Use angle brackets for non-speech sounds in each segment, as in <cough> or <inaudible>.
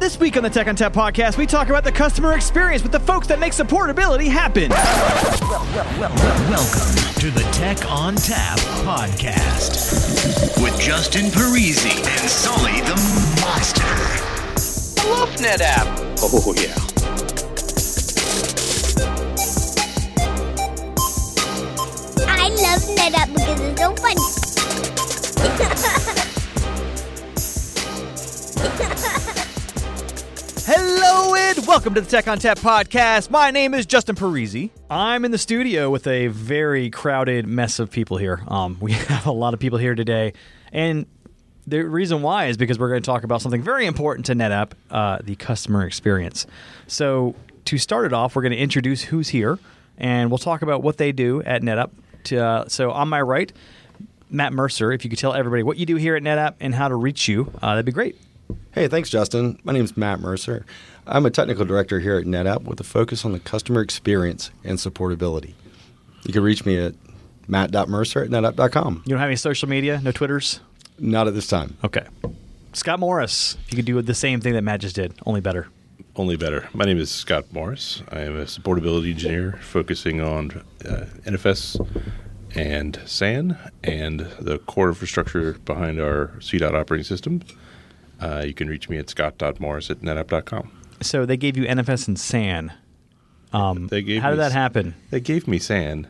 This week on the Tech ONTAP podcast, we talk about the customer experience with the folks that make supportability happen. Welcome to the Tech ONTAP podcast with Justin Parisi and Sully the Monster. I love NetApp. Oh, yeah. I love NetApp Hello and welcome to the Tech ONTAP podcast. My name is Justin Parisi. I'm in the studio with a very crowded mess of people here. Um, we <laughs> have a lot of people here today, and the reason why is because we're going to talk about something very important to NetApp, uh, the customer experience. So to start it off, we're going to introduce who's here, and we'll talk about what they do at NetApp. To, uh, so on my right, Matt Mercer. If you could tell everybody what you do here at NetApp and how to reach you, uh, that'd be great. Hey, thanks, Justin. My name is Matt Mercer. I'm a technical director here at NetApp with a focus on the customer experience and supportability. You can reach me at matt.mercer at netapp.com. You don't have any social media, no Twitters? Not at this time. Okay. Scott Morris, if you could do the same thing that Matt just did, only better. Only better. My name is Scott Morris. I am a supportability engineer focusing on uh, NFS and SAN and the core infrastructure behind our CDOT operating system. Uh, you can reach me at scott.morris at netapp.com. So they gave you NFS and SAN. Um, They gave how did that happen? They gave me SAN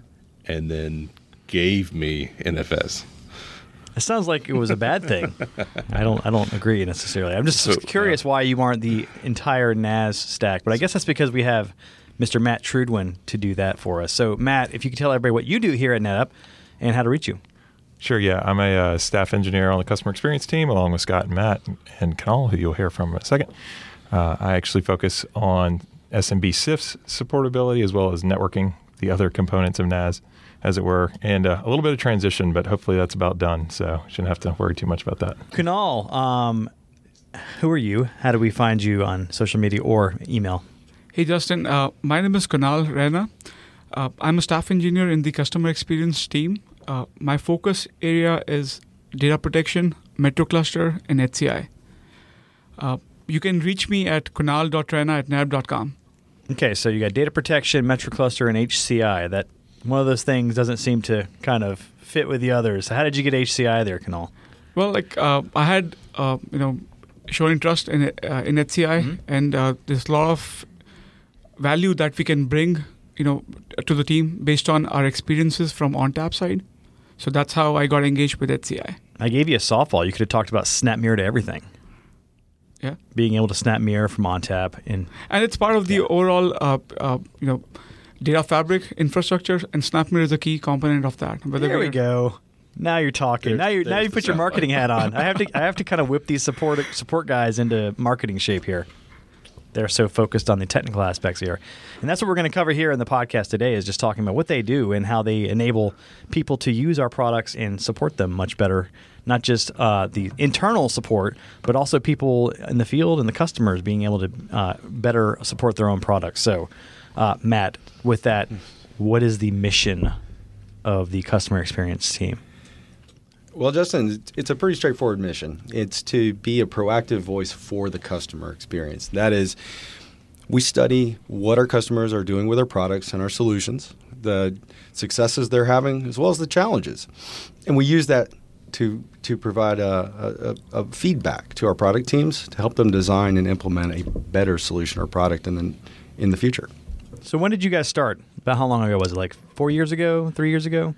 and then gave me NFS. It sounds like it was a bad thing. <laughs> I don't. I don't agree necessarily. I'm just So, curious why you aren't the entire NAS stack. But I guess that's because we have Mr. Matt Trudewind to do that for us. So Matt, if you could tell everybody what you do here at NetApp and how to reach you. Sure, yeah. I'm a uh, staff engineer on the customer experience team, along with Scott and Matt and Kunal, who you'll hear from in a second. Uh, I actually focus on SMB CIFS supportability as well as networking, the other components of NAS, as it were, and uh, a little bit of transition, but hopefully that's about done. So shouldn't have to worry too much about that. Kunal, um, who are you? How do we find you on social media or email? Hey Justin, uh, my name is Kunal Rana. Uh, I'm a staff engineer in the customer experience team. Uh, my focus area is data protection, Metro Cluster, and HCI. Uh, you can reach me at kunal.rana at nab.com. Okay, so you got data protection, Metro Cluster, and HCI. That one of those things doesn't seem to kind of fit with the others. How did you get HCI there, Kunal? Well, like uh, I had, uh, you know, shown interest in uh, in HCI, and uh, there's a lot of value that we can bring, you know, to the team based on our experiences from ONTAP side. So that's how I got engaged with HCI. I gave you a softball. You could have talked about SnapMirror to everything. Yeah. Being able to SnapMirror from ONTAP and and it's part of the overall uh, uh, you know data fabric infrastructure and SnapMirror is a key component of that whether there we go. Now you're talking. There's- now you now you put your marketing hat on. I have to I have to <laughs> kind of whip these support support guys into marketing shape here. They're so focused on the technical aspects here, and that's what we're going to cover here in the podcast today. Is just talking about what they do and how they enable people to use our products and support them much better. Not just uh, the internal support, but also people in the field and the customers being able to uh, better support their own products. So, uh, Matt, with that, what is the mission of the customer experience team? Well, Justin, it's- a pretty straightforward mission. It's to be a proactive voice for the customer experience. That is, we study what our customers are doing with our products and our solutions, the successes they're having, as well as the challenges, and we use that to to provide a, a, a feedback to our product teams to help them design and implement a better solution or product in the in the future. So when did you guys start? About how long ago was it? Like four years ago, three years ago?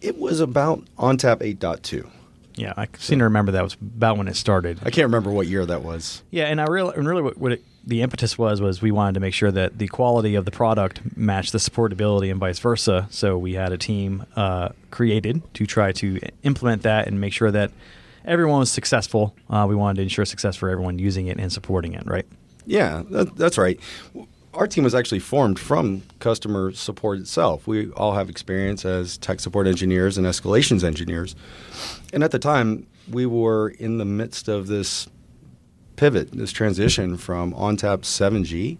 It was about ONTAP 8.2. Yeah, I seem to remember that was about when it started. I can't remember what year that was. Yeah, and I real and really what, what it, the impetus was was we wanted to make sure that the quality of the product matched the supportability and vice versa. So we had a team uh, created to try to implement that and make sure that everyone was successful. Uh, we wanted to ensure success for everyone using it and supporting it. Right? Yeah, that, that's right. Our team was actually formed from customer support itself. We all have experience as tech support engineers and escalations engineers. And at the time, we were in the midst of this pivot, this transition from ONTAP 7G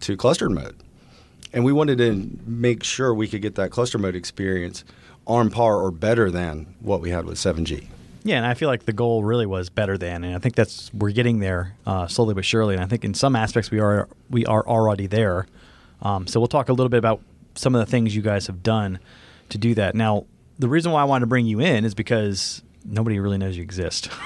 to clustered mode. And we wanted to make sure we could get that cluster mode experience on par or better than what we had with 7G. Yeah, and I feel like the goal really was better than, and I think that's we're getting there uh, slowly but surely. And I think in some aspects we are we are already there. Um, so we'll talk a little bit about some of the things you guys have done to do that. Now, the reason why I wanted to bring you in is because nobody really knows you exist. <laughs>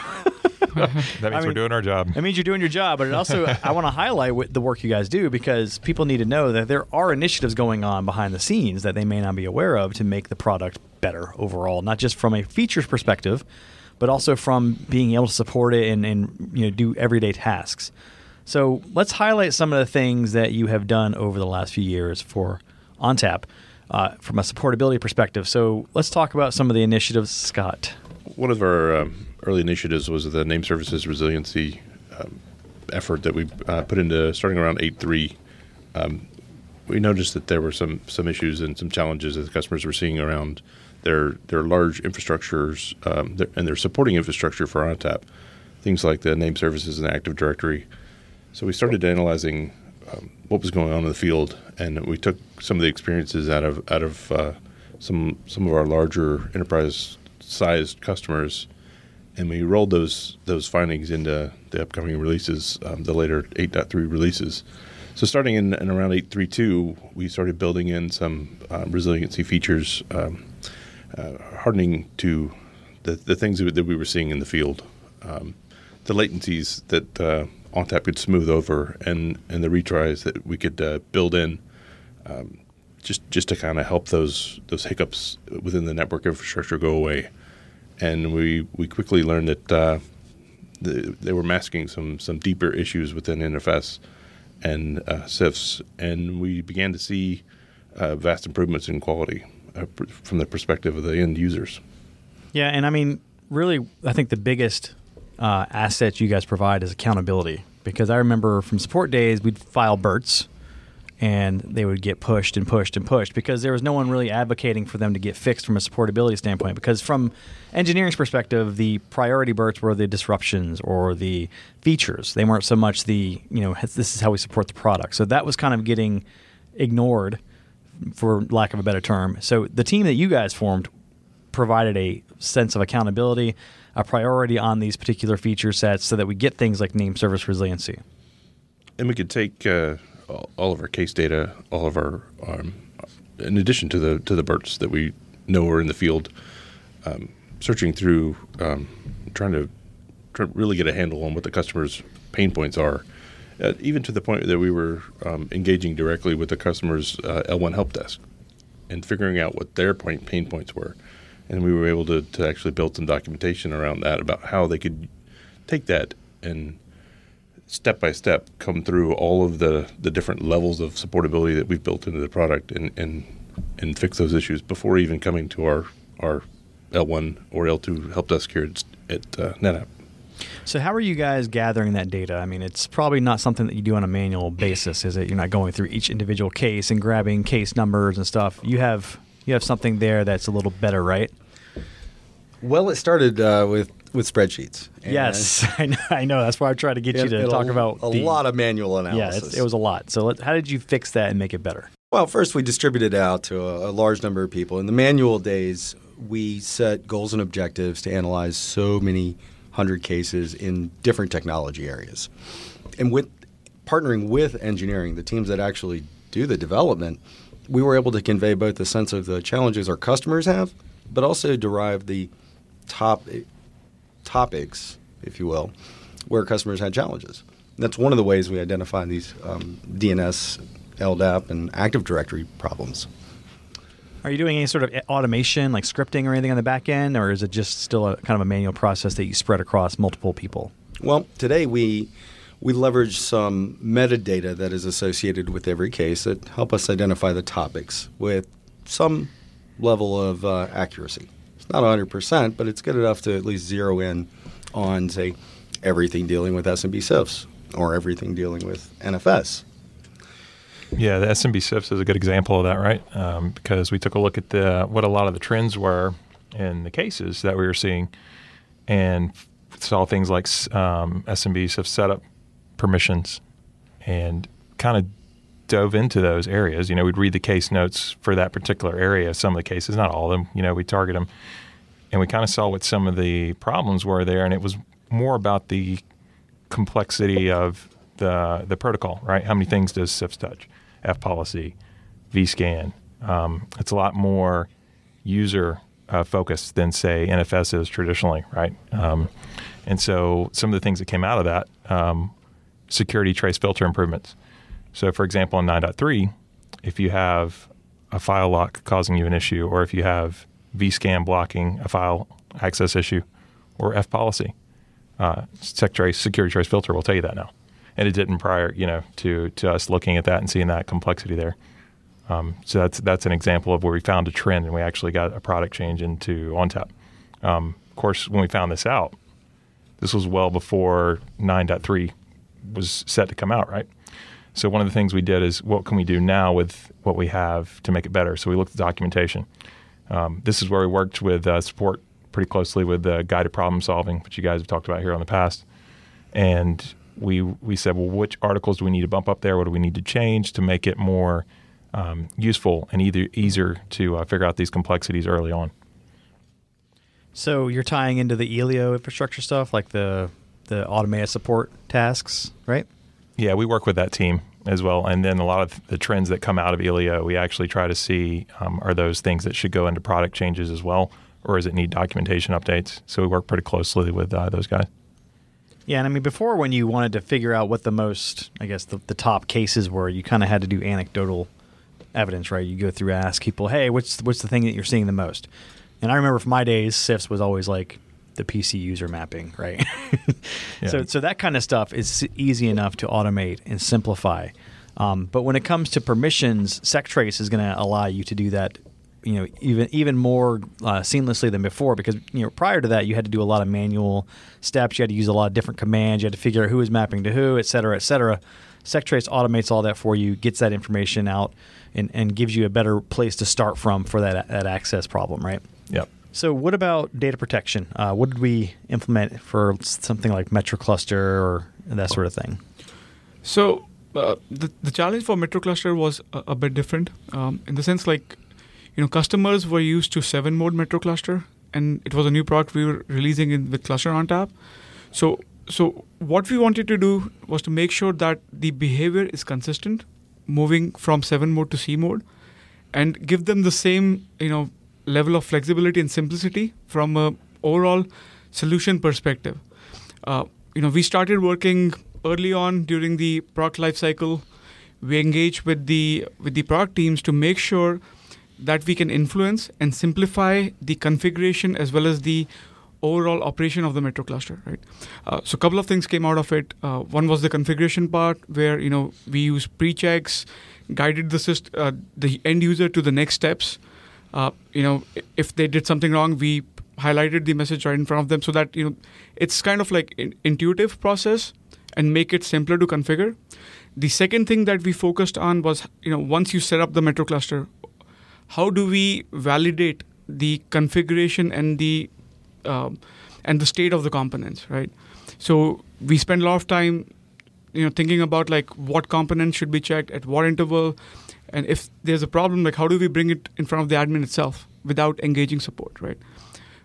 That means I we're doing our job. It means you're doing your job, but it also <laughs> I want to highlight what the work you guys do because people need to know that there are initiatives going on behind the scenes that they may not be aware of to make the product better overall, not just from a features perspective, but also from being able to support it and, and you know do everyday tasks. So let's highlight some of the things that you have done over the last few years for ONTAP uh, from a supportability perspective. So let's talk about some of the initiatives, Scott. One of our um, early initiatives was the name services resiliency um, effort that we uh, put into starting around 8.3. Um, we noticed that there were some some issues and some challenges that the customers were seeing around their their large infrastructures um, their, and their supporting infrastructure for ONTAP, things like the name services and Active Directory. So we started analyzing um, what was going on in the field, and we took some of the experiences out of out of uh, some some of our larger enterprise sized customers, and we rolled those those findings into the upcoming releases, um, the later 8.3 releases. So starting in, in around 8.3.2, we started building in some um, resiliency features, um, uh, hardening to the, the things that we were seeing in the field, um, the latencies that uh, ONTAP could smooth over, and, and the retries that we could uh, build in, um, just just to kind of help those those hiccups within the network infrastructure go away. And we, we quickly learned that uh, the, they were masking some some deeper issues within NFS and uh, CIFS, and we began to see uh, vast improvements in quality from the perspective of the end users. Yeah, and I mean, really, I think the biggest uh, asset you guys provide is accountability. Because I remember from support days, we'd file BURTs, and they would get pushed and pushed and pushed because there was no one really advocating for them to get fixed from a supportability standpoint. Because from engineering's perspective, the priority BURTs were the disruptions or the features. They weren't so much the you know this is how we support the product. So that was kind of getting ignored, for lack of a better term. So the team that you guys formed provided a sense of accountability, a priority on these particular feature sets so that we get things like name service resiliency. and we could take uh, all- of our case data, all of our, um, in addition to the to the BURTs that we know are in the field, um, searching through, um, trying to try to really get a handle on what the customers' pain points are, uh, even to the point that we were um, engaging directly with the customers' uh, L1 help desk and figuring out what their point, pain points were. And we were able to, to actually build some documentation around that about how they could take that and step by step come through all of the, the different levels of supportability that we've built into the product and, and, and fix those issues before even coming to our, our L1 or L2 help desk here at, at uh, NetApp. So how are you guys gathering that data? I mean, it's probably not something that you do on a manual basis, is it? You're not going through each individual case and grabbing case numbers and stuff. You have you have something there that's a little better, right? Well, it started uh, with with spreadsheets. And yes, <laughs> I know, I know. That's why I tried to get you to talk a, about a the- lot of manual analysis. it's, it was a lot. So let, how did you fix that and make it better? Well, first we distributed it out to a, a large number of people. In the manual days, we set goals and objectives to analyze so many hundred cases in different technology areas. And with partnering with engineering, the teams that actually do the development, we were able to convey both the sense of the challenges our customers have, but also derive the top topics, if you will, where customers had challenges. That's one of the ways we identify these um, DNS, LDAP, and Active Directory problems. Are you doing any sort of automation, like scripting or anything on the back end, or is it just still a kind of a manual process that you spread across multiple people? Well, today we we leverage some metadata that is associated with every case that help us identify the topics with some level of uh, accuracy. It's not 100%, but it's good enough to at least zero in on, say, everything dealing with SMB CIFS or everything dealing with NFS. Yeah, the SMB CIFS is a good example of that, right? Um, because we took a look at the what a lot of the trends were in the cases that we were seeing, and saw things like um, SMB SIF setup permissions, and kind of dove into those areas. You know, we'd read the case notes for that particular area. Some of the cases, not all of them. You know, we target them, and we kind of saw what some of the problems were there, and it was more about the complexity of the the protocol, right? How many things does CIFS touch? FPolicy, vScan. Um, it's a lot more user uh, focused than say NFS is traditionally, right? Um, and so some of the things that came out of that um, security trace filter improvements. So, for example, in 9.3, if you have a file lock causing you an issue, or if you have vScan blocking a file access issue, or FPolicy, uh, security trace filter will tell you that now, and it didn't prior, you know, to to us looking at that and seeing that complexity there. Um, so that's that's an example of where we found a trend and we actually got a product change into ONTAP. Um, of course, when we found this out, this was well before 9.3 was set to come out, right? So one of the things we did is what can we do now with what we have to make it better? So we looked at documentation. Um, this is where we worked with uh, support pretty closely with uh, guided problem solving, which you guys have talked about here on the past. And we we said, well, which articles do we need to bump up there? What do we need to change to make it more um, useful and either easier to uh, figure out these complexities early on? So you're tying into the Elio infrastructure stuff, like the the automated support tasks, right? Yeah, we work with that team as well, and then a lot of the trends that come out of Elio, we actually try to see um, are those things that should go into product changes as well, or does it need documentation updates? So we work pretty closely with uh, those guys. Yeah, and I mean, before when you wanted to figure out what the most, I guess, the, the top cases were, you kind of had to do anecdotal evidence, right? You go through, ask people, hey, what's what's the thing that you're seeing the most? And I remember from my days, CIFS was always like the PC user mapping, right? <laughs> Yeah. So, so that kind of stuff is easy enough to automate and simplify. Um, but when it comes to permissions, SecTrace is going to allow you to do that, you know, even even more uh, seamlessly than before. Because you know, prior to that, you had to do a lot of manual steps. You had to use a lot of different commands. You had to figure out who is mapping to who, et cetera, et cetera. SecTrace automates all that for you, gets that information out, and, and gives you a better place to start from for that that access problem, right? Yep. So, what about data protection? Uh, what did we implement for something like MetroCluster or that sort of thing? So uh, the the challenge for MetroCluster was a, a bit different um, in the sense like you know customers were used to seven mode Metro cluster, and it was a new product we were releasing in with Cluster ONTAP. So so what we wanted to do was to make sure that the behavior is consistent, moving from seven mode to C mode, and give them the same you know level of flexibility and simplicity from a overall solution perspective. Uh, you know, we started working early on during the product lifecycle. We engage with the with the product teams to make sure that we can influence and simplify the configuration as well as the overall operation of the metro cluster. Right. Uh, so a couple of things came out of it. Uh, one was the configuration part, where you know we use pre-checks, guided the syst- uh, the end user to the next steps. Uh, you know, if they did something wrong, we highlighted the message right in front of them so that you know it's kind of like an intuitive process and make it simpler to configure. The second thing that we focused on was you know once you set up the metro cluster, how do we validate the configuration and the um, and the state of the components, right? So we spend a lot of time, you know, thinking about like what components should be checked at what interval, and if there's a problem, like how do we bring it in front of the admin itself without engaging support, right?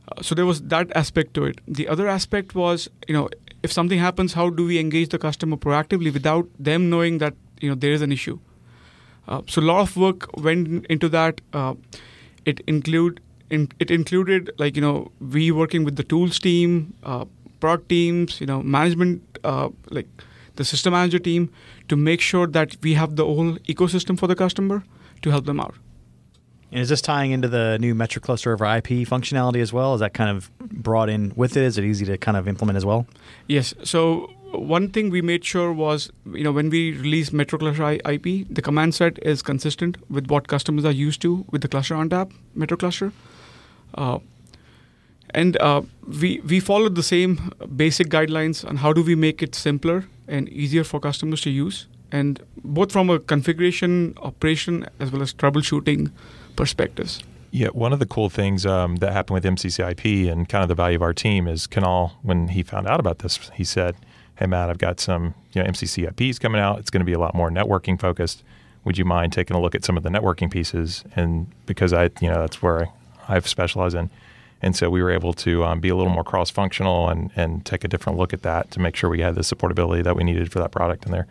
Uh, so there was that aspect to it. The other aspect was, you know, if something happens, how do we engage the customer proactively without them knowing that you know there is an issue? Uh, so a lot of work went into that. Uh, it include in, it included like you know we working with the tools team, uh, product teams, you know management, uh, like the system manager team, to make sure that we have the whole ecosystem for the customer to help them out. And is this tying into the new Metro Cluster over IP functionality as well? Is that kind of brought in with it? Is it easy to kind of implement as well? Yes. So one thing we made sure was, you know, when we release Metro Cluster IP, the command set is consistent with what customers are used to with the cluster ONTAP Metro Cluster. Uh, and uh, we we followed the same basic guidelines on how do we make it simpler and easier for customers to use, and both from a configuration, operation, as well as troubleshooting perspectives. Yeah, one of the cool things um, that happened with MCCIP and kind of the value of our team is Kunal, when he found out about this, he said, Hey, Matt, I've got some you know, MCCIPs coming out. It's going to be a lot more networking focused. Would you mind taking a look at some of the networking pieces? And because I, you know, that's where I, I've specialized in. And so we were able to um, be a little more cross functional and, and take a different look at that to make sure we had the supportability that we needed for that product in there.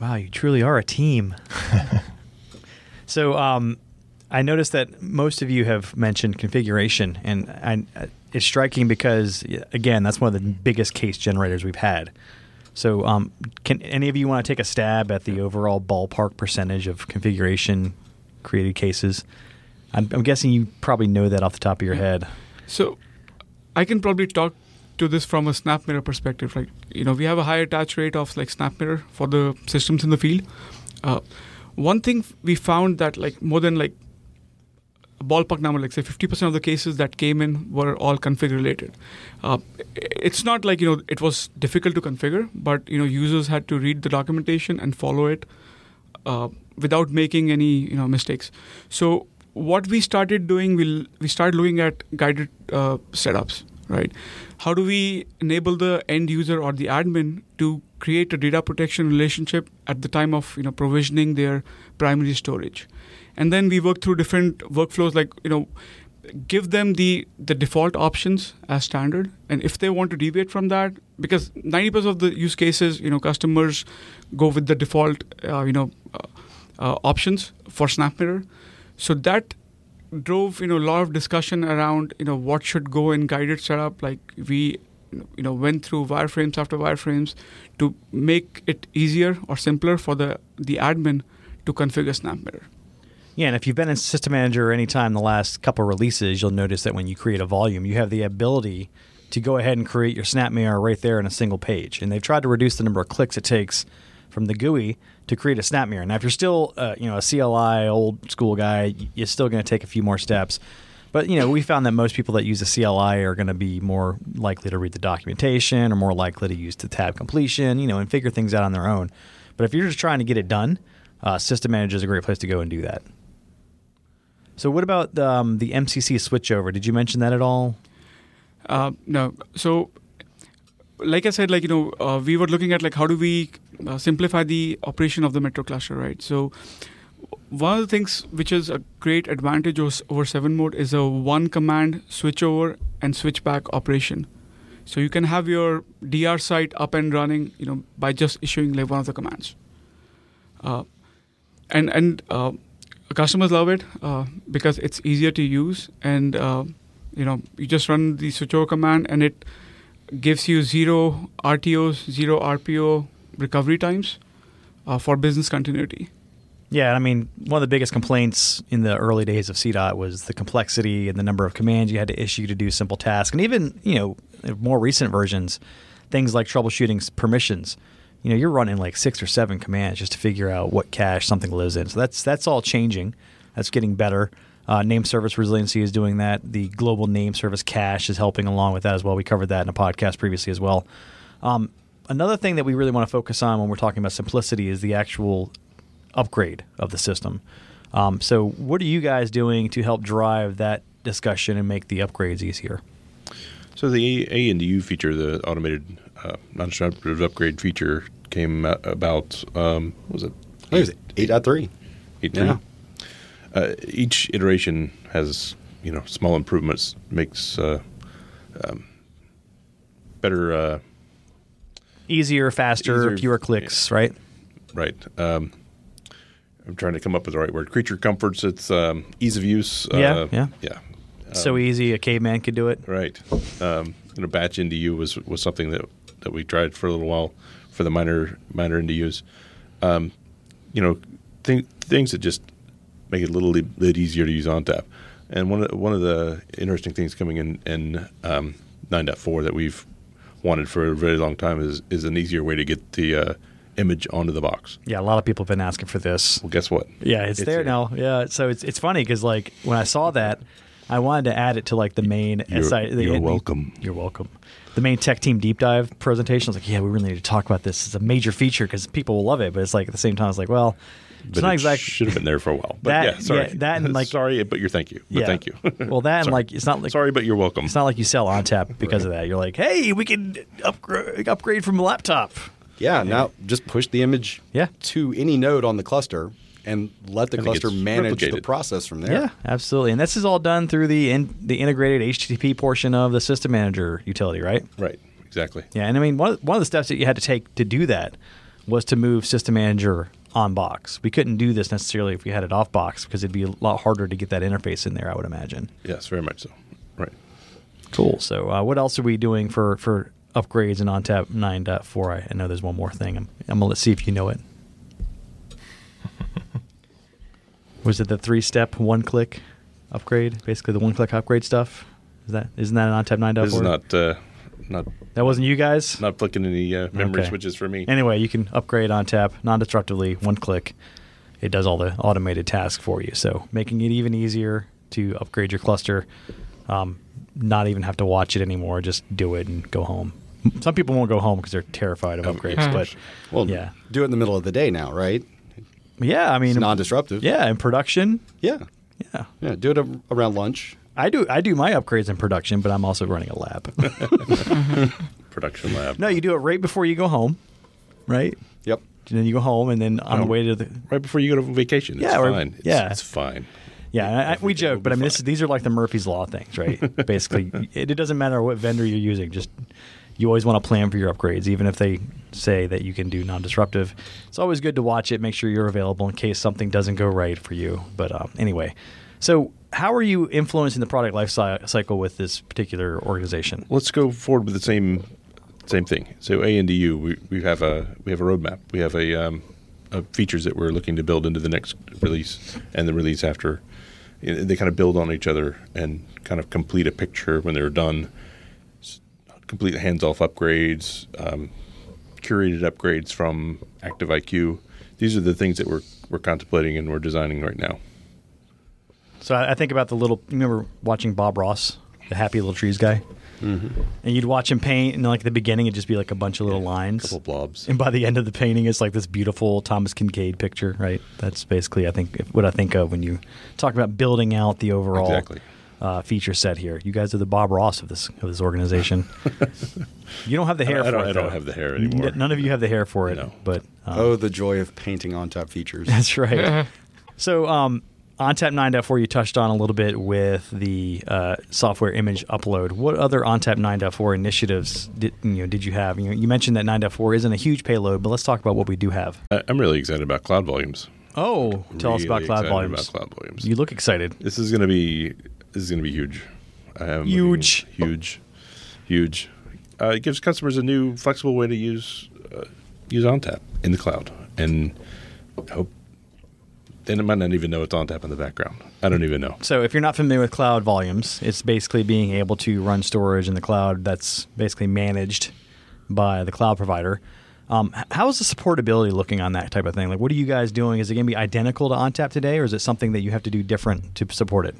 Wow, you truly are a team. <laughs> so, um, I noticed that most of you have mentioned configuration, and I, it's striking because, again, that's one of the biggest case generators we've had. So, um, can any of you want to take a stab at the overall ballpark percentage of configuration created cases? I'm, I'm guessing you probably know that off the top of your head. So I can probably talk to this from a SnapMirror perspective. Right, you know, we have a high attach rate of like SnapMirror for the systems in the field. Uh, one thing we found that like more than like ballpark number, like say 50% of the cases that came in were all config related. Uh, it's not like you know it was difficult to configure, but you know users had to read the documentation and follow it uh, without making any you know mistakes. So what we started doing, we we started looking at guided uh, setups, right? How do we enable the end user or the admin to create a data protection relationship at the time of you know provisioning their primary storage? And then we work through different workflows like you know give them the the default options as standard. And if they want to deviate from that because 90% of the use cases you know customers go with the default uh, you know uh, uh, options for snapmirror so that drove you know a lot of discussion around you know what should go in guided setup. Like we you know went through wireframes after wireframes to make it easier or simpler for the the admin to configure snapmirror yeah, and if you've been in System Manager any time the last couple releases, you'll notice that when you create a volume, you have the ability to go ahead and create your SnapMirror right there in a single page. And they've tried to reduce the number of clicks it takes from the GUI to create a SnapMirror. Now, if you're still uh, you know a CLI old school guy, you're still going to take a few more steps. But you know, we found that most people that use a CLI are going to be more likely to read the documentation or more likely to use the tab completion, you know, and figure things out on their own. But if you're just trying to get it done, uh, System Manager is a great place to go and do that. So, what about um, the MCC switchover? Did you mention that at all? Uh, no. So, like I said, like you know, uh, we were looking at like how do we uh, simplify the operation of the metro cluster, right? So, one of the things which is a great advantage over seven mode is a one command switchover and switchback operation. So you can have your DR site up and running, you know, by just issuing like one of the commands. Uh, and and uh, customers love it uh, because it's easier to use and uh, you know you just run the switchover command and it gives you zero RTOs, zero RPO recovery times uh, for business continuity. Yeah, I mean, one of the biggest complaints in the early days of CDOT was the complexity and the number of commands you had to issue to do simple tasks, and even you know more recent versions, things like troubleshooting permissions you know, you're running like six or seven commands just to figure out what cache something lives in. So that's that's all changing. That's getting better. Uh, name service resiliency is doing that. The global name service cache is helping along with that as well. We covered that in a podcast previously as well. Um, another thing that we really want to focus on when we're talking about simplicity is the actual upgrade of the system. Um, so, what are you guys doing to help drive that discussion and make the upgrades easier? So, the ANDU feature, the automated uh, non-disruptive upgrade feature, came about. Um, was it? I think it was eight point three. Eight three. Yeah. Uh, each iteration has you know small improvements, makes uh, um, better, uh, easier, faster, easier, fewer clicks, yeah. right? Right. Um, I'm trying to come up with the right word. Creature comforts. It's um, ease of use. Yeah, uh, yeah, yeah. so um, easy, a caveman could do it. Right. Um, you know, batch NDU was was something that that we tried for a little while for the minor minor NDUs. Um, you know, th- things that just make it a little bit easier to use ONTAP. And one of the, one of the interesting things coming in in um, 9.4 that we've wanted for a very long time is is an easier way to get the uh, image onto the box. Yeah, a lot of people have been asking for this. Well, guess what? Yeah, it's, it's there here. now. Yeah, so it's it's funny because like when I saw that, I wanted to add it to like the main. You're, SI, the, you're welcome. You're welcome the main tech team deep dive presentation. I was like, yeah, we really need to talk about this. It's a major feature because people will love it. But it's like at the same time, it's like, well, it's not it exactly should have been there for a while. But that, yeah, sorry. Yeah, that and <laughs> like sorry, but you're thank you. But yeah. thank you. <laughs> well, that and like it's not like sorry, but you're welcome. It's not like you sell ONTAP because right. of that. You're like, hey, we can upgrade upgrade from a laptop. Yeah, now just push the image yeah. to any node on the cluster and let the cluster manage the process from there. Yeah, absolutely. And this is all done through the in, the integrated HTTP portion of the system manager utility, right? Right. Exactly. Yeah, and I mean one of, one of the steps that you had to take to do that was to move system manager on box. We couldn't do this necessarily if we had it off box because it'd be a lot harder to get that interface in there. I would imagine. Yes, very much so. Right. Cool. So, uh, what else are we doing for for upgrades in ONTAP 9.4? I, I know there's one more thing. I'm, I'm gonna let's see if you know it. Was it the three step, one click upgrade? Basically, the one click upgrade stuff. Is that isn't that an ONTAP 9.4? This is not uh, not that wasn't you guys. not flicking any uh, memory Okay. switches for me. Anyway, you can upgrade ONTAP non-destructively, one click. It does all the automated tasks for you, so making it even easier to upgrade your cluster. Um, not even have to watch it anymore. Just do it and go home. Some people won't go home because they're terrified of upgrades, yeah. but Well, yeah, do it in the middle of the day now, right? Yeah. I mean, It's non-disruptive. Yeah, in production, Yeah. yeah. Yeah. Do it a- around lunch. I do. I do my upgrades in production, but I'm also running a lab. <laughs> Mm-hmm. Production lab. no, you do it right before you go home, right? Yep. And then you go home, and then on the um, way to the Right before you go to vacation. It's Yeah, or- fine. It's, yeah. It's fine. Yeah, and I, we joke, but I mean, this, these are like the Murphy's Law things, right? <laughs> Basically, it, it doesn't matter what vendor you're using. Just you always want to plan for your upgrades, even if they say that you can do non-disruptive. It's always good to watch it, make sure you're available in case something doesn't go right for you. But uh, anyway, so how are you influencing the product life cycle with this particular organization? Let's go forward with the same same thing. So ANDU, we, we have a we have a roadmap. We have a, um, a features that we're looking to build into the next release and the release after. They kind of build on each other and kind of complete a picture when they're done. S- Complete hands-off upgrades, um, curated upgrades from Active IQ. These are the things that we're we're contemplating and we're designing right now. So I, I think about the little. You remember watching Bob Ross, the Happy Little Trees guy, mm-hmm. and you'd watch him paint, and like at the beginning, it'd just be like a bunch of little lines. couple blobs. And by the end of the painting, it's like this beautiful Thomas Kinkade picture, right? That's basically, I think, what I think of when you talk about building out the overall Exactly. Uh, feature set here. You guys are the Bob Ross of this of this organization. <laughs> you don't have the hair I for don't- it. I don't have the hair N- anymore. None of you have the hair for it, No. but um, oh, the joy of painting on top features. <laughs> that's right. so, um, ONTAP 9.4 you touched on a little bit with the uh, software image upload. What other on ONTAP 9.4 initiatives did you know did you have? You, know, you mentioned that 9.4 isn't a huge payload, but let's talk about what we do have. I- I'm really excited about cloud volumes. Oh, tell us about cloud volumes. About cloud volumes. You look excited. this is going to be this is going to be huge. I am looking- Huge. huge, huge. Uh, it gives customers a new, flexible way to use uh, use ONTAP in the cloud, and hope they might not even know it's ONTAP in the background. I don't even know. So, if you're not familiar with cloud volumes, it's basically being able to run storage in the cloud that's basically managed by the cloud provider. Um, how is the supportability looking on that type of thing? Like, what are you guys doing? Is it going to be identical to ONTAP today, or is it something that you have to do different to support it?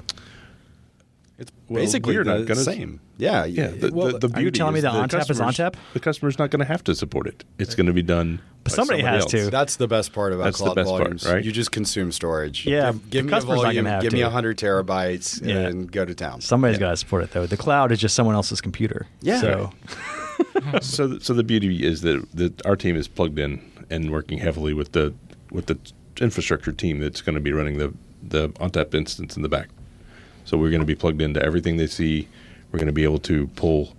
It's Well, basically we're not the gonna- same. Yeah. Yeah, the, well, the, the are you telling me is that the ONTAP is customers- ONTAP? The customer's not going to have to support it. It's going to be done. But by somebody somebody has else. to. That's the best part about That's the cloud best part, volumes. right? You just consume storage. Yeah, Give, the give me a customer's not volume. gonna have Give me to. hundred terabytes Yeah. and go to town. Somebody's Yeah. got to support it, though. The cloud is just someone else's computer. Yeah. So, <laughs> so, so the beauty is that, that our team is plugged in and working heavily with the with the infrastructure team that's going to be running the the ONTAP instance in the back. So we're going to be plugged into everything they see. We're going to be able to pull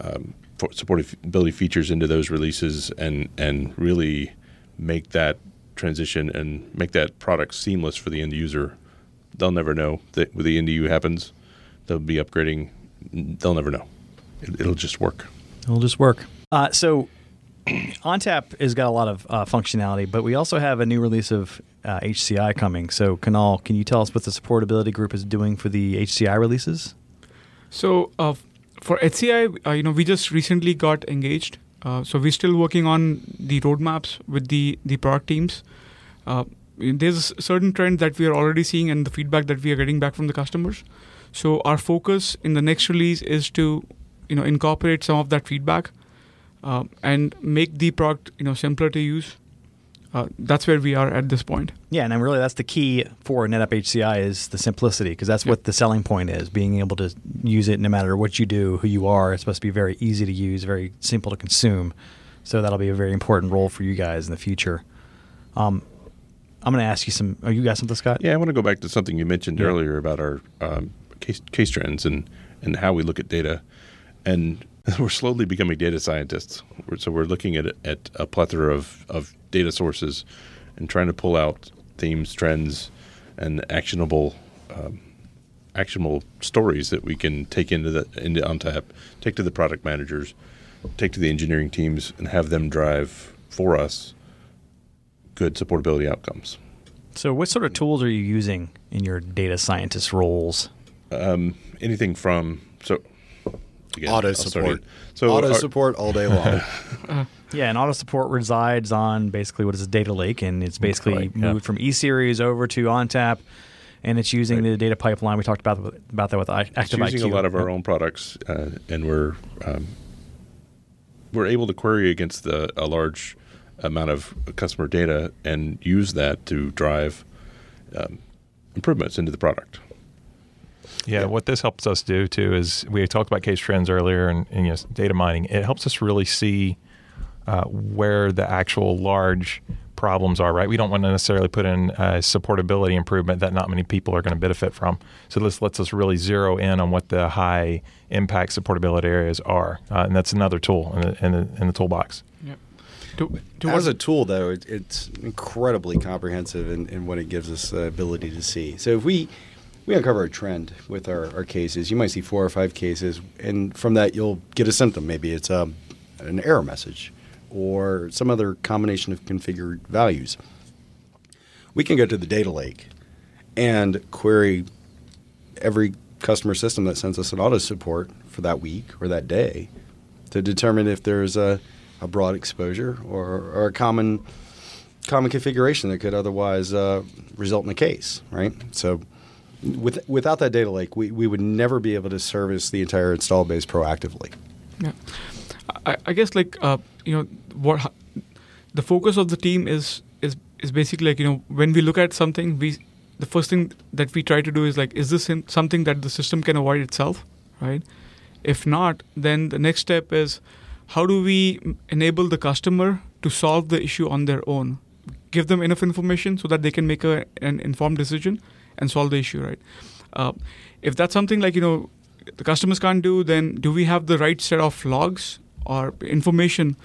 um, for supportability features into those releases and and really make that transition and make that product seamless for the end user. They'll never know that when the end U happens. They'll be upgrading. They'll never know. It, it'll just work. It'll just work. Uh, so, <clears throat> ONTAP has got a lot of uh, functionality, but we also have a new release of uh, HCI coming. So, Kunal, can you tell us what the supportability group is doing for the HCI releases? So uh, for HCI, uh, you know, we just recently got engaged. Uh, so we're still working on the roadmaps with the the product teams. Uh, there's a certain trend that we are already seeing and the feedback that we are getting back from the customers. So our focus in the next release is to, you know, incorporate some of that feedback uh, and make the product, you know, simpler to use. Uh, that's where we are at this point. Yeah, and then really that's the key for NetApp HCI is the simplicity because that's what the selling point is, being able to use it no matter what you do, who you are. It's supposed to be very easy to use, very simple to consume. So that'll be a very important role for you guys in the future. Um, I'm going to ask you some. Oh, you got something, Scott? Yeah, I want to go back to something you mentioned Yeah. earlier about our um, case, case trends and, and how we look at data. And <laughs> we're slowly becoming data scientists. We're, so we're looking at, at a plethora of, of data sources and trying to pull out themes, trends, and actionable um, actionable stories that we can take into the into ONTAP, take to the product managers, take to the engineering teams, and have them drive for us good supportability outcomes. So, what sort of tools are you using in your data scientist roles? anything from again, Auto I'll support. So Auto our- support all day long. <laughs> Yeah, and auto support resides on basically what is a data lake, and it's basically Right, yeah. moved from E Series over to ONTAP, and it's using the data pipeline. We talked about about that with I- it's Active using IQ. a lot of our own products, uh, and we're um, we're able to query against the, a large amount of customer data and use that to drive um, improvements into the product. Yeah, what this helps us do too is we talked about case trends earlier and, and you know, data mining. It helps us really see uh, where the actual large problems are. Right, we don't want to necessarily put in a supportability improvement that not many people are going to benefit from. So this lets us really zero in on what the high impact supportability areas are, uh, and that's another tool in the, in the, in the toolbox. Yeah. To, to As a tool, though, it, it's incredibly comprehensive in, in what it gives us the ability to see. So if we we uncover a trend with our, our cases, you might see four or five cases, and from that you'll get a symptom. Maybe it's a, an error message or some other combination of configured values. We can go to the data lake and query every customer system that sends us an auto support for that week or that day to determine if there's a, a broad exposure or, or a common common configuration that could otherwise uh, result in a case, right? So, with, without that data lake, we, we would never be able to service the entire install base proactively. Yeah, I, I guess like uh, you know what the focus of the team is is is basically like you know when we look at something, we the first thing that we try to do is like is this in, something that the system can avoid itself, right? If not, then the next step is how do we enable the customer to solve the issue on their own, give them enough information so that they can make a, an informed decision and solve the issue, right? Uh, if that's something like you know the customers can't do, then do we have the right set of logs or information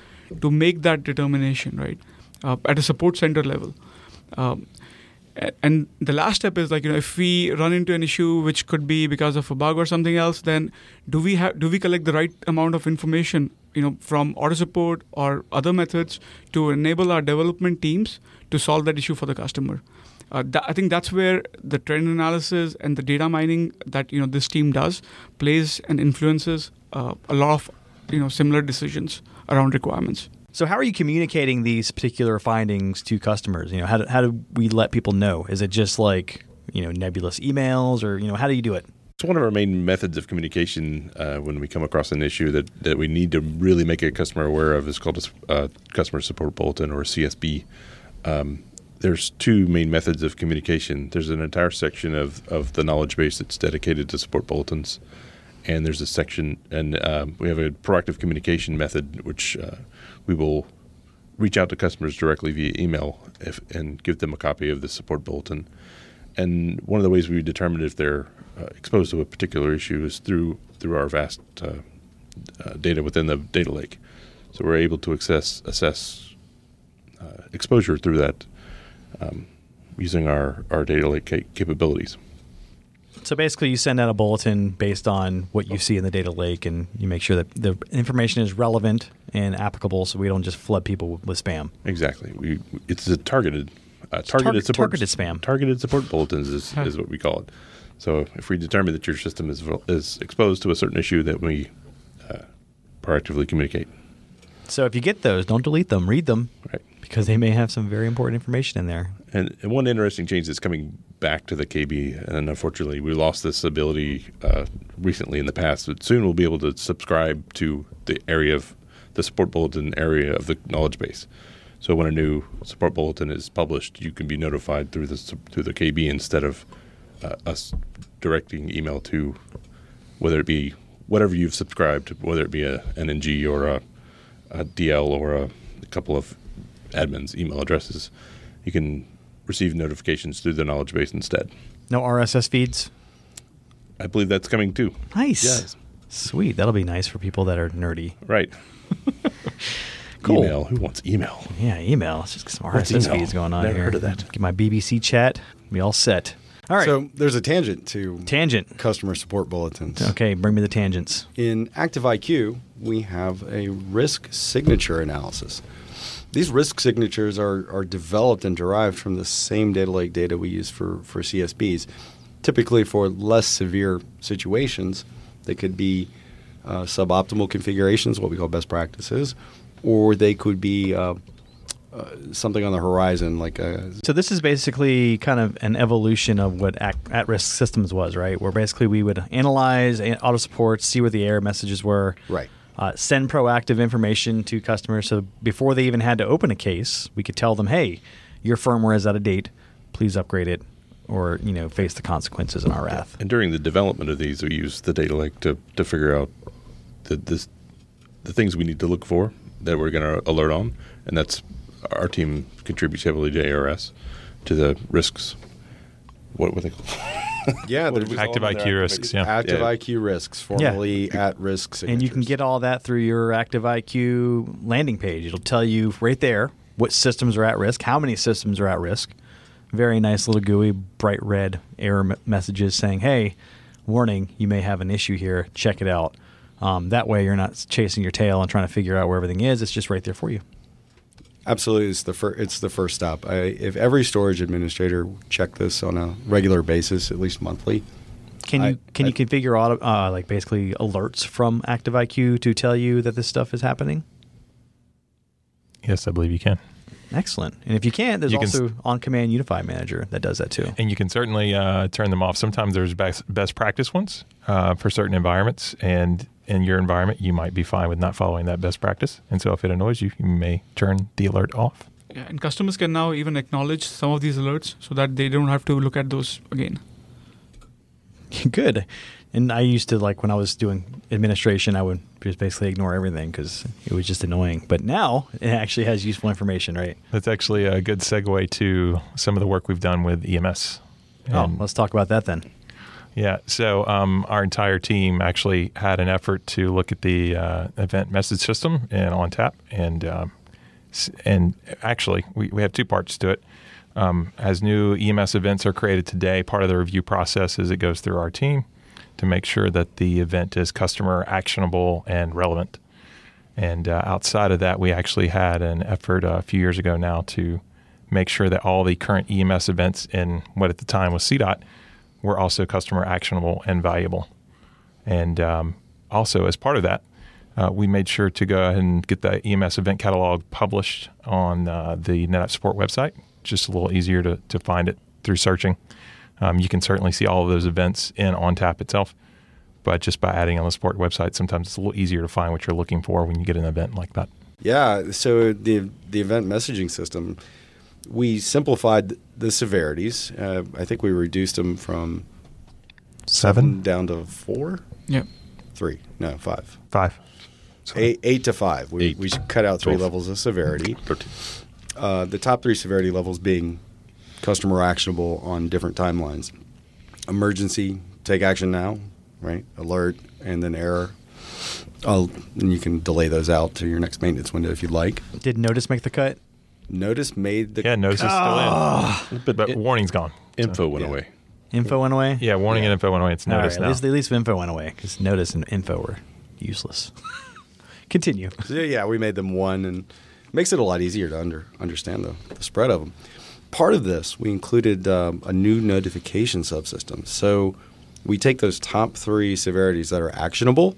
to make that determination, right? Uh, at a support center level. Um, and the last step is like you know if we run into an issue which could be because of a bug or something else, then do we have do we collect the right amount of information you know from auto support or other methods to enable our development teams to solve that issue for the customer? Uh, tha- I think that's where the trend analysis and the data mining that you know this team does plays and influences uh, a lot of you know similar decisions around requirements. So, how are you communicating these particular findings to customers? You know, how do, how do we let people know? Is it just like you know nebulous emails, or you know, how do you do it? It's one of our main methods of communication uh, when we come across an issue that, that we need to really make a customer aware of. is called a uh, customer support bulletin or CSB. Um, there's two main methods of communication. There's an entire section of, of the knowledge base that's dedicated to support bulletins, and there's a section, and um, we have a proactive communication method, which uh, we will reach out to customers directly via email if, and give them a copy of the support bulletin. And one of the ways we determine if they're uh, exposed to a particular issue is through through our vast uh, uh, data within the data lake. So we're able to access assess uh, exposure through that um, using our, our data lake capabilities. So basically, you send out a bulletin based on what you see in the data lake, and you make sure that the information is relevant and applicable, so we don't just flood people with, with spam. Exactly. We it's a targeted uh, tar- targeted support targeted spam. Targeted support bulletins is, is what we call it. So if we determine that your system is is exposed to a certain issue, that we uh, proactively communicate. So if you get those, don't delete them. Read them Right. Because they may have some very important information in there. And, one interesting change that's coming back to the KB, and unfortunately, we lost this ability uh, recently in the past, but soon we'll be able to subscribe to the area of the support bulletin area of the knowledge base. So when a new support bulletin is published, you can be notified through the through the KB instead of uh, us directing email to whether it be whatever you've subscribed, whether it be a NNG or a, a DL or a, a couple of admins' email addresses. You can receive notifications through the knowledge base instead. No RSS feeds. I believe that's coming too. Nice. Yes. Sweet. That'll be nice for people that are nerdy. Right. <laughs> Cool. Email. Who wants email? Yeah, email. Let's just get some What's RSS email? feeds going on Never here. heard of that. Get my BBC chat. Be all set. All right. So there's a tangent to Tangent. customer support bulletins. Okay, bring me the tangents. In ActiveIQ, we have a risk signature analysis. These risk signatures are, are developed and derived from the same data lake data we use for, for CSBs. Typically, for less severe situations, they could be uh, suboptimal configurations, what we call best practices, or they could be uh, uh, something on the horizon, like a So this is basically kind of an evolution of what at- at-risk systems was, right? Where basically we would analyze a- auto support, see where the error messages were, Right. Uh, send proactive information to customers. So before they even had to open a case, we could tell them, "Hey, your firmware is out of date. Please upgrade it, or you know, face the consequences in our wrath." And during the development of these, we use the data lake to, to figure out the this, the things we need to look for that we're going to alert on, and that's our team contributes heavily to ARS to the risks. What were they called? <laughs> yeah, there's did we call Active? IQ They're risks, yeah. active Yeah. IQ risks, formerly at risk signatures. And you can get all that through your Active IQ landing page. It'll tell you right there what systems are at risk, how many systems are at risk. Very nice little GUI, bright red error messages saying, "Hey, warning, you may have an issue here. Check it out." Um, that way, you're not chasing your tail and trying to figure out where everything is. It's just right there for you. Absolutely, it's the first. it's the first stop. I, if every storage administrator check this on a regular basis, at least monthly, Can you I- can you configure auto, uh, like basically alerts from Active IQ to tell you that this stuff is happening? Yes, I believe you can. Excellent. And if you can't, there's You can also OnCommand Unify Manager that does that too. And you can certainly uh, turn them off. Sometimes there's best, best practice ones uh, for certain environments, and in your environment, you might be fine with not following that best practice. And so, if it annoys you, you may turn the alert off. Yeah, and customers can now even acknowledge some of these alerts so that they don't have to look at those again. <laughs> Good. And I used to like when I was doing administration, I would just basically ignore everything because it was just annoying. But now it actually has useful information, right? That's actually a good segue to some of the work we've done with EMS. Oh, And- let's talk about that then. Yeah. So um, our entire team actually had an effort to look at the uh, event message system and ONTAP, and um, and actually we, we have two parts to it. Um, as new EMS events are created today, part of the review process is it goes through our team to make sure that the event is customer actionable and relevant. And uh, outside of that, we actually had an effort uh, a few years ago now to make sure that all the current EMS events in what at the time was CDOT were also customer actionable and valuable. And um, also, as part of that, uh, we made sure to go ahead and get the EMS event catalog published on uh, the NetApp support website. Just a little easier to, to find it through searching. Um, you can certainly see all of those events in ONTAP itself, but just by adding on the sport website, sometimes it's a little easier to find what you're looking for when you get an event like that. Yeah, so the the event messaging system, we simplified the severities. Uh, I think we reduced them from Seven, down to four, Yeah. three, no, five, five, eight, eight to five. We Eight. we cut out three Twelve. levels of severity. 13. Uh, the top three severity levels being customer actionable on different timelines. Emergency, take action now, right? Alert, and then error. I'll, and you can delay those out to your next maintenance window if you'd like. Did Notice make the cut? Notice made the Yeah, notice is still in, ah. But, but it- warning's gone. info went yeah. away. Info went away? Yeah, warning and info went away. It's notice at, now. least, at least info went away because Notice and info were useless. <laughs> Continue. So, yeah, we made them one, and makes it a lot easier to under, understand the, the spread of them. Part of this, we included um, a new notification subsystem. So we take those top three severities that are actionable,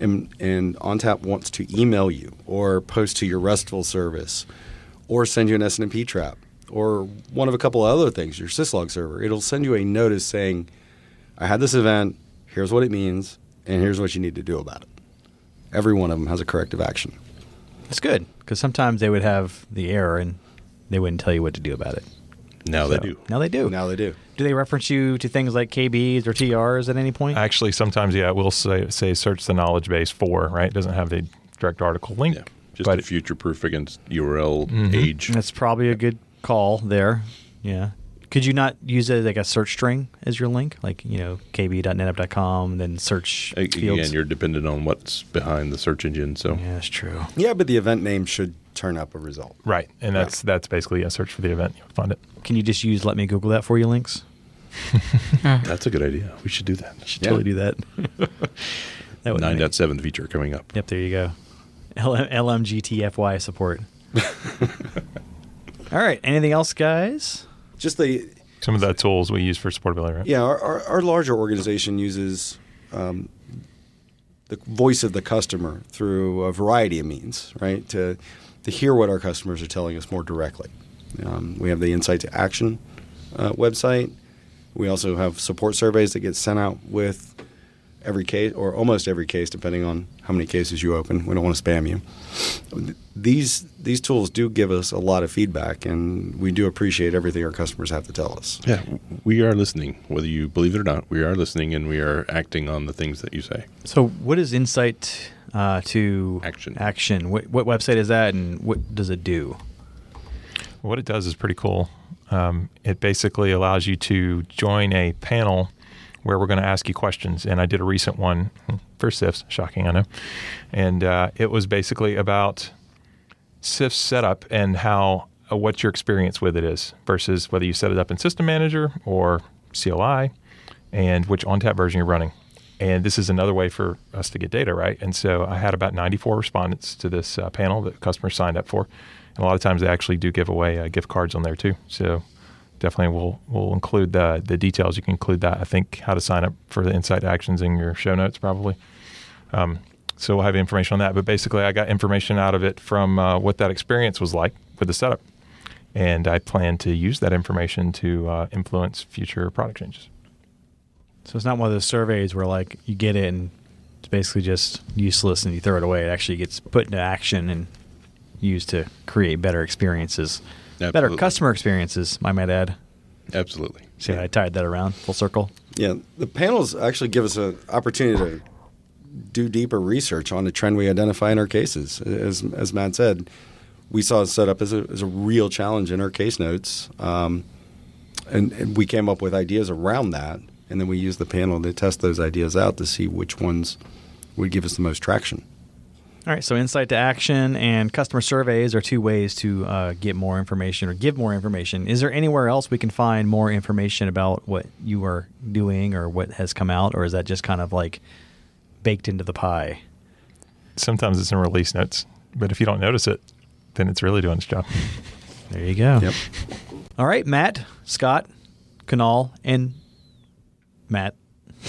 and, and ONTAP wants to email you or post to your RESTful service or send you an SNMP trap or one of a couple of other things, your syslog server. It'll send you a notice saying, I had this event, here's what it means, and here's what you need to do about it. Every one of them has a corrective action. It's good because sometimes they would have the error and they wouldn't tell you what to do about it. Now they do. Now they do. Now they do. do they reference you to things like KBs or TRs at any point? Actually, sometimes, yeah, it will say, say search the knowledge base for, right? It doesn't have the direct article link. Yeah. Just but to future proof against URL Mhm. age. That's probably a good call there. Yeah. Could you not use it like a search string as your link, like you know kb.netapp.com, then search A- fields? Again, you're dependent on what's behind the search engine. So yeah, that's true. Yeah, but the event name should turn up a result. Right, and that's that's basically a search for the event. You'll find it. Can you just use "Let me Google that for you" links? <laughs> that's a good idea. We should do that. Should Yeah. totally do that. <laughs> that would Nine make- point seven feature coming up. Yep, there you go. L- LMGTFY support. <laughs> All right. Anything else, guys? Just the Some of the tools we use for supportability, right? Yeah, our, our, our larger organization uses um, the voice of the customer through a variety of means, right? To to hear what our customers are telling us more directly. Um, we have the Insight to Action uh, website. We also have support surveys that get sent out with every case, or almost every case, depending on how many cases you open. We don't want to spam you. These these tools do give us a lot of feedback, and we do appreciate everything our customers have to tell us. Yeah, we are listening. Whether you believe it or not, we are listening and we are acting on the things that you say. So, what is Insight uh, to Action. Action. What, what website is that, and what does it do? What it does is pretty cool. Um, it basically allows you to join a panel where we're going to ask you questions. And I did a recent one for CIFS, shocking, I know. And uh, it was basically about CIFS setup and how uh, what your experience with it is versus whether you set it up in System Manager or CLI and which ONTAP version you're running. And this is another way for us to get data, right? And so I had about 94 respondents to this uh, panel that customers signed up for. And a lot of times they actually do give away uh, gift cards on there too. So definitely we'll we'll include the the details. You can include that. I think how to sign up for the Insight Actions in your show notes probably. Um, so we'll have information on that. But basically, I got information out of it from uh, what that experience was like with the setup, and I plan to use that information to uh, influence future product changes. So, it's not one of those surveys where, like, you get it and it's basically just useless and you throw it away. It actually gets put into action and used to create better experiences, better customer experiences, I might add. Absolutely. See, how I tied that around full circle. Yeah, the panels actually give us an opportunity to do deeper research on the trend we identify in our cases. As, as Matt said, we saw it set up as a, as a real challenge in our case notes, um, and, and we came up with ideas around that, and then we use the panel to test those ideas out to see which ones would give us the most traction. All right, so insight to action and customer surveys are two ways to uh, get more information or give more information. Is there anywhere else we can find more information about what you are doing or what has come out, or is that just kind of like baked into the pie? Sometimes it's in release notes, but if you don't notice it, then it's really doing its job. <laughs> There you go. Yep. All right, Matt, Scott, Kunal, and Matt. <laughs>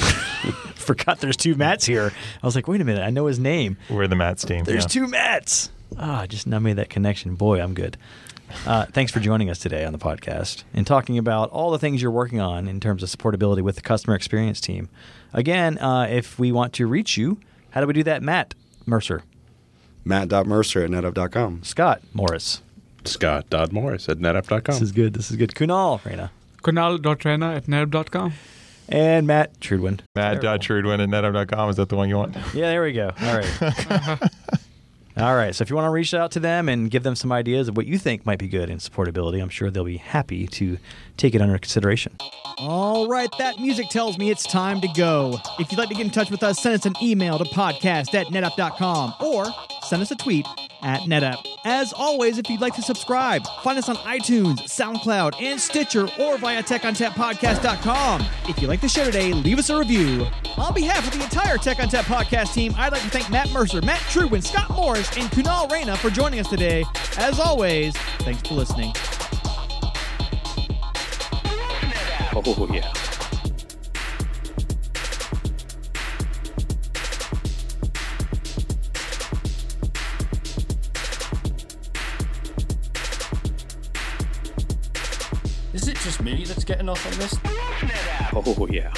Forgot there's two Matts here. I was like, wait a minute, I know his name. We're the Mats team. There's yeah. two Matts. Ah, just now made that connection. Boy, I'm good. Uh, thanks for joining us today on the podcast and talking about all the things you're working on in terms of supportability with the customer experience team. Again, uh, if we want to reach you, how do we do that, Matt Mercer? Matt.mercer at netapp.com. Scott Morris. Scott Morris at netapp.com. This is good. This is good. Kunal Rana. Kunal.rana at netapp.com. And Matt Trudewind. Matt Trudewind at netapp.com. Is that the one you want? Yeah, there we go. All right. <laughs> <laughs> All right. So if you want to reach out to them and give them some ideas of what you think might be good in supportability, I'm sure they'll be happy to take it under consideration. All right. That music tells me it's time to go. If you'd like to get in touch with us, send us an email to podcast at netapp.com or send us a tweet at netapp. As always, if you'd like to subscribe, find us on iTunes, SoundCloud, and Stitcher or via techontappodcast.com. If you like the show today, leave us a review. On behalf of the entire Tech ONTAP podcast team, I'd like to thank Matt Mercer, Matt Trudewind, Scott Morris, and Kunal Rana for joining us today. As always, thanks for listening. Oh, yeah. Is it just me that's getting off on this? Oh, yeah.